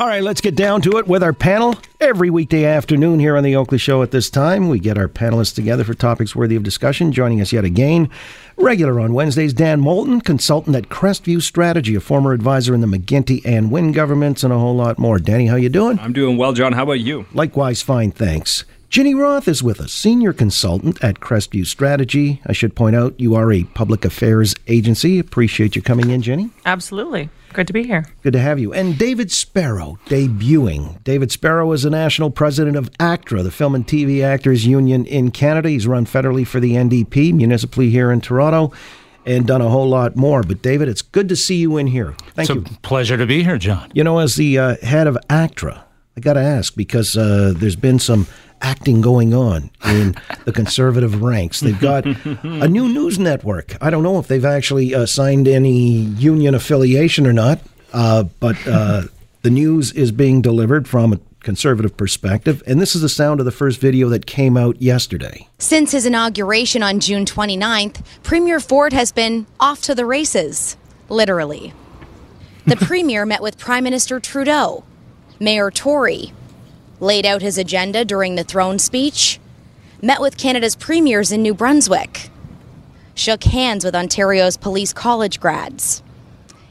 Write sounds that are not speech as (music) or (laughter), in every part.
All right, let's get down to it with our panel. Every weekday afternoon here on the Oakley Show at this time, we get our panelists together for topics worthy of discussion. Joining us yet again, regular on Wednesdays, Dan Moulton, consultant at Crestview Strategy, a former advisor in the McGuinty and Wynne governments, and a whole lot more. Danny, how you doing? I'm doing well, John. How about you? Likewise, fine, thanks. Ginny Roth is with us, senior consultant at Crestview Strategy. I should point out you are a public affairs agency. Appreciate you coming in, Ginny. Absolutely. Good to be here. Good to have you. And David Sparrow, debuting. David Sparrow is national president of ACTRA, the Film and TV Actors Union in Canada. He's run federally for the NDP, municipally here in Toronto, and done a whole lot more. But David, it's good to see you in here. Thank it's you. a pleasure to be here, John. You know, as the uh, head of ACTRA, I got to ask because uh, there's been some acting going on in (laughs) the conservative ranks. They've got a new news network. I don't know if they've actually uh, signed any union affiliation or not, uh, but uh, the news is being delivered from a conservative perspective. And this is the sound of the first video that came out yesterday. Since his inauguration on June 29th, Premier Ford has been off to the races, literally. The (laughs) Premier met with Prime Minister Trudeau, Mayor Tory, laid out his agenda during the throne speech, met with Canada's premiers in New Brunswick, shook hands with Ontario's police college grads.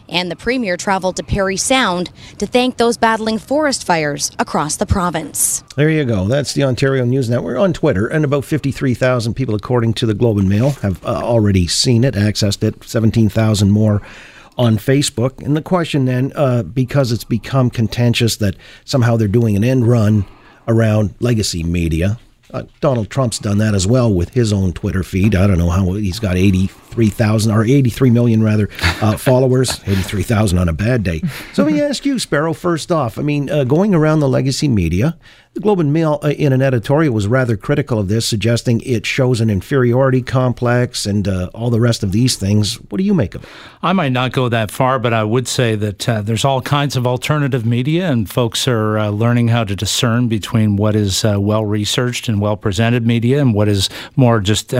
And the Premier traveled to Parry Sound to thank those battling forest fires across the province. There you go. That's the Ontario News Network on Twitter, and about 53,000 people, according to the Globe and Mail, have uh, already seen it, accessed it, 17,000 more on Facebook. And the question then, uh, because it's become contentious that somehow they're doing an end run around legacy media. Uh, Donald Trump's done that as well with his own Twitter feed. I don't know how he's got 83,000 or 83 million rather uh, followers, 83,000 on a bad day. So let me ask you, Sparrow, first off. I mean, uh, going around the legacy media, the Globe and Mail, uh, in an editorial, was rather critical of this, suggesting it shows an inferiority complex and uh, all the rest of these things. What do you make of it? I might not go that far, but I would say that uh, there's all kinds of alternative media, and folks are uh, learning how to discern between what is well researched and well presented media and what is more just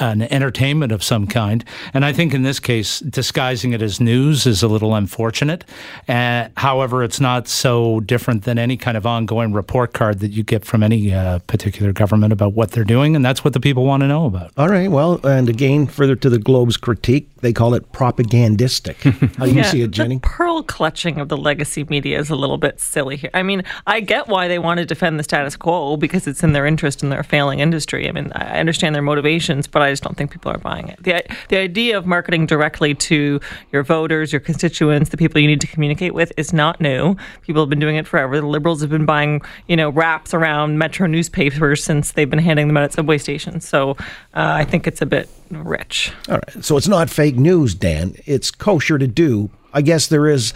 an entertainment of some kind. And I think in this case, disguising it as news is a little unfortunate. Uh, however, it's not so different than any kind of ongoing report card that you get from any uh, particular government about what they're doing. And that's what the people want to know about. All right. Well, and again, further to the Globe's critique, they call it propagandistic. (laughs) How do you Yeah, see it, Ginny? The pearl clutching of the legacy media is a little bit silly here. I mean, I get why they want to defend the status quo because it's in their interest in their failing industry. I mean, I understand their motivations, but I just don't think people are buying it. The, the idea of marketing directly to your voters, your constituents, the people you need to communicate with is not new. People have been doing it forever. The liberals have been buying, you know, wraps around metro newspapers since they've been handing them out at subway stations. So uh, I think it's a bit rich. All right. So it's not fake news, Dan. It's kosher to do. I guess there is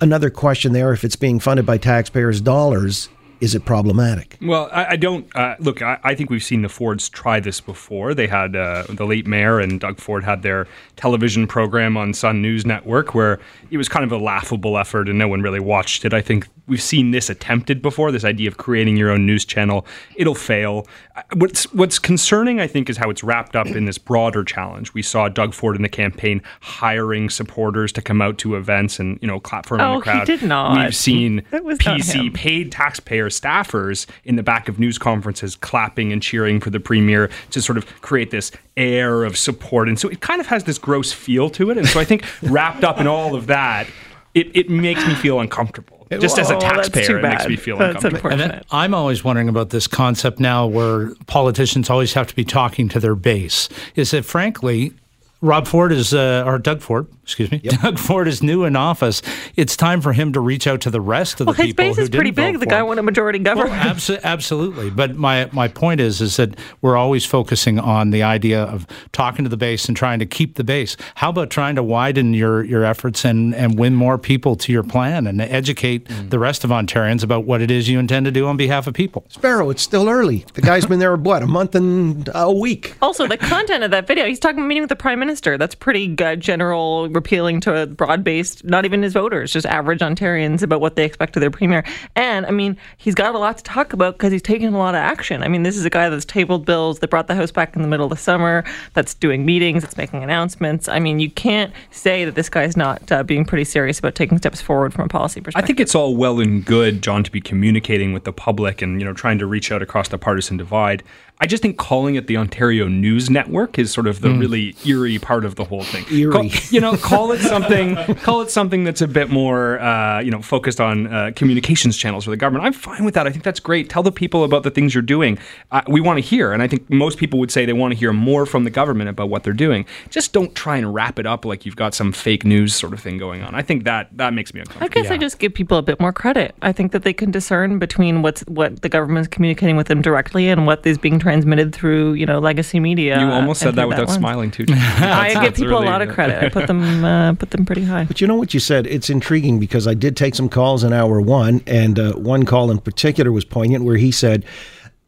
another question there. If it's being funded by taxpayers' dollars, is it problematic? Well, I, I don't uh, look. I, I think we've seen the Fords try this before. They had uh, the late mayor and Doug Ford had their television program on Sun News Network, where it was kind of a laughable effort, and no one really watched it. I think we've seen this attempted before. This idea of creating your own news channel, it'll fail. Uh, What's what's concerning, I think, is how it's wrapped up in this broader challenge. We saw Doug Ford in the campaign hiring supporters to come out to events and you know clap for him in Oh, the he crowd. did not. We've seen That was not PC paid taxpayer staffers in the back of news conferences clapping and cheering for the premier to sort of create this air of support. And so it kind of has this gross feel to it. And so I think (laughs) wrapped up in all of that, it, it makes me feel uncomfortable. Just as a Oh, that's too taxpayer, it makes me feel That's uncomfortable. And then I'm always wondering about this concept now where politicians always have to be talking to their base. Is that frankly, Rob Ford is, uh, or Doug Ford, excuse me, Doug Ford is new in office. It's time for him to reach out to the rest of Well, the his people base who is pretty big. The guy won a majority government. Well, abso- absolutely. But my, my point is is that we're always focusing on the idea of talking to the base and trying to keep the base. How about trying to widen your, your efforts and, and win more people to your plan and educate Mm. the rest of Ontarians about what it is you intend to do on behalf of people? Sparrow, it's still early. The guy's been there, what, a month and a week? Also, the content of that video, he's talking meeting with the prime minister minister. That's pretty good, general, appealing to a broad based, not even his voters, just average Ontarians about what they expect of their premier. And I mean, he's got a lot to talk about because he's taken a lot of action. I mean, this is a guy that's tabled bills that brought the House back in the middle of the summer, that's doing meetings, that's making announcements. I mean, you can't say that this guy's not uh, being pretty serious about taking steps forward from a policy perspective. I think it's all well and good, John, to be communicating with the public and you know trying to reach out across the partisan divide. I just think calling it the Ontario News Network is sort of the mm. really eerie part of the whole thing. Eerie, call, you know, call it something. call it something that's a bit more, uh, you know, focused on uh, communications channels for the government. I'm fine with that. I think that's great. Tell the people about the things you're doing. Uh, we want to hear, and I think most people would say they want to hear more from the government about what they're doing. Just don't try and wrap it up like you've got some fake news sort of thing going on. I think that that makes me uncomfortable. I guess yeah. I just give people a bit more credit. I think that they can discern between what's what the government is communicating with them directly and what is being transmitted through you know legacy media. You almost said that without that smiling too. (laughs) I give people really, a lot of credit. I put them (laughs) uh, put them pretty high. But you know what you said? It's intriguing because I did take some calls in hour one, and uh, one call in particular was poignant where he said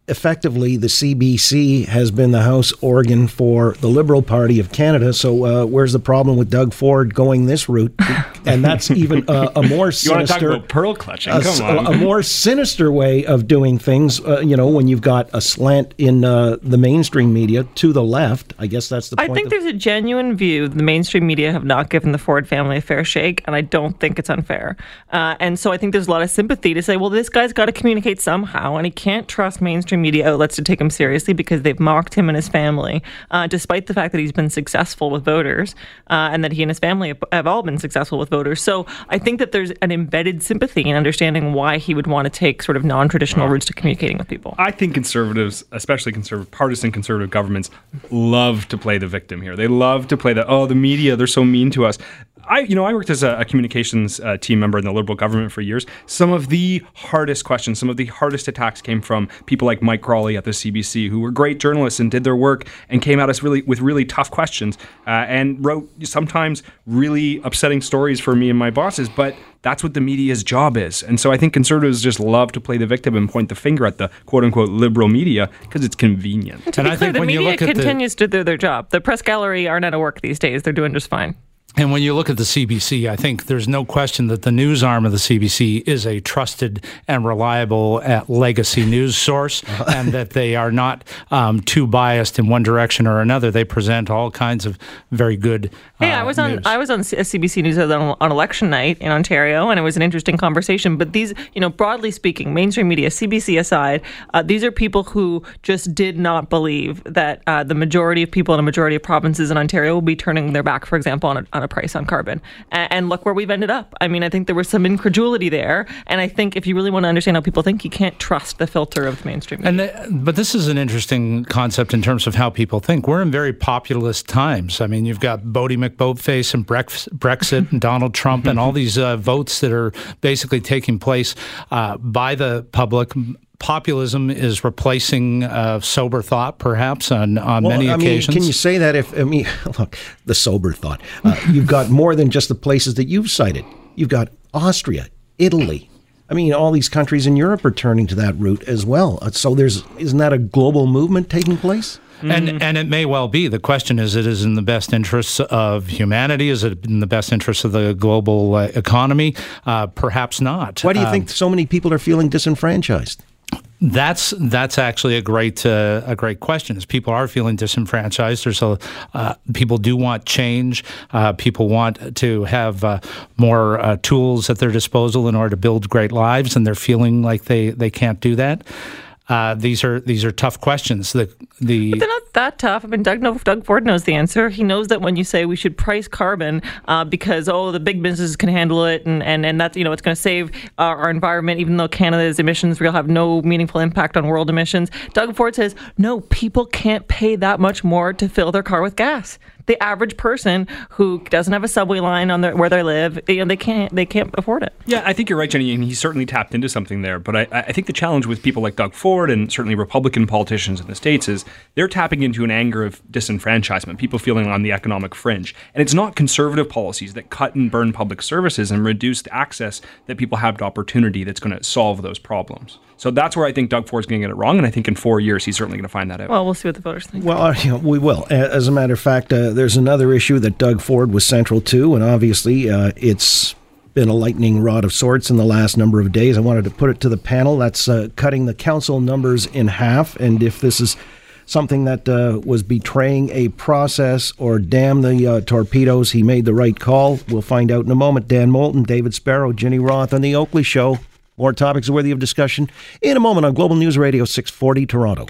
effectively the CBC has been the House organ for the Liberal Party of Canada. So uh, where's the problem with Doug Ford going this route? (laughs) And that's even uh, a more sinister. you talk about pearl clutching? A, Come on. a more sinister way of doing things. Uh, you know, when you've got a slant in uh, the mainstream media to the left. I guess that's the. I think there's a genuine view the mainstream media have not given the Ford family a fair shake, and I don't think it's unfair. Uh, and so I think there's a lot of sympathy to say, well, this guy's got to communicate somehow, and he can't trust mainstream mainstream media outlets to take him seriously because they've mocked him and his family, uh, despite the fact that he's been successful with voters uh, and that he and his family have all been successful with voters. So I think that there's an embedded sympathy in understanding why he would want to take sort of non-traditional routes to communicating with people. I think conservatives, especially conservative, partisan conservative governments, love to play the victim here. They love to play the oh the media they're so mean to us. I, you know, I worked as a, a communications uh, team member in the Liberal government for years. Some of the hardest questions, some of the hardest attacks came from people like Mike Crawley at the CBC, who were great journalists and did their work and came at us really with really tough questions uh, and wrote sometimes really upsetting stories for me and my bosses. But that's what the media's job is. And so I think conservatives just love to play the victim and point the finger at the quote unquote liberal media because it's convenient. And, to and be I clear, the media continues the... to do their job. The press gallery aren't out of work these days. They're doing just fine. And when you look at the CBC, I think there's no question that the news arm of the CBC is a trusted and reliable uh, legacy news source, (laughs) and that they are not um, too biased in one direction or another. They present all kinds of very good. Uh, hey, I was on news. I was on CBC News on, on election night in Ontario, and it was an interesting conversation. But these, you know, broadly speaking, mainstream media, CBC aside, uh, these are people who just did not believe that uh, the majority of people in a majority of provinces in Ontario will be turning their back, for example, on a, on a price on carbon. And, and, look where we've ended up. I mean, I think there was some incredulity there. And I think if you really want to understand how people think, you can't trust the filter of mainstream media. And, but this is an interesting concept in terms of how people think. We're in very populist times. I mean, you've got Boaty McBoatface and Brexit and Donald Trump and all (laughs) these uh, votes that are basically taking place uh, by the public populism is replacing uh, sober thought, perhaps on, on well, many I occasions. Mean, can you say that? If I mean, (laughs) look, the sober thought. Uh, you've got more than just the places that you've cited. You've got Austria, Italy. I mean, all these countries in Europe are turning to that route as well. Uh, so there's isn't that a global movement taking place? And mm-hmm. and it may well be. The question is, it is in the best interests of humanity? Is it in the best interests of the global uh, economy? Uh, perhaps not. Why do you um, think so many people are feeling disenfranchised? That's that's actually a great uh, a great question. As people are feeling disenfranchised, there's a uh, people do want change. Uh, people want to have uh, more uh, tools at their disposal in order to build great lives, and they're feeling like they they can't do that. Uh, these are these are tough questions. The the but they're not that tough. I mean, Doug Doug Ford knows the answer. He knows that when you say we should price carbon uh, because oh the big businesses can handle it and and and that's you know it's going to save our, our environment even though Canada's emissions will have no meaningful impact on world emissions. Doug Ford says no, people can't pay that much more to fill their car with gas the average person who doesn't have a subway line on their, where they live, you know, they can't they can't afford it. Yeah, I think you're right, Ginny, and he certainly tapped into something there. But I, I think the challenge with people like Doug Ford and certainly Republican politicians in the states is they're tapping into an anger of disenfranchisement, people feeling on the economic fringe, and it's not conservative policies that cut and burn public services and reduce the access that people have to opportunity that's going to solve those problems. So that's where I think Doug Ford's going to get it wrong, and I think in four years he's certainly going to find that out. Well, we'll see what the voters think. Well, uh, you know, we will. As a matter of fact, uh, there's another issue that Doug Ford was central to, and obviously uh, it's been a lightning rod of sorts in the last number of days. I wanted to put it to the panel. That's uh, cutting the council numbers in half, and if this is something that uh, was betraying a process or damn the uh, torpedoes, he made the right call. We'll find out in a moment. Dan Moulton, David Sparrow, Ginny Roth on the Oakley Show. More topics worthy of discussion in a moment on Global News Radio 640 Toronto.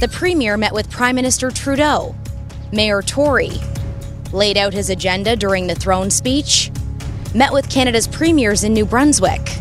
The Premier met with Prime Minister Trudeau. Mayor Tory laid out his agenda during the throne speech. Met with Canada's premiers in New Brunswick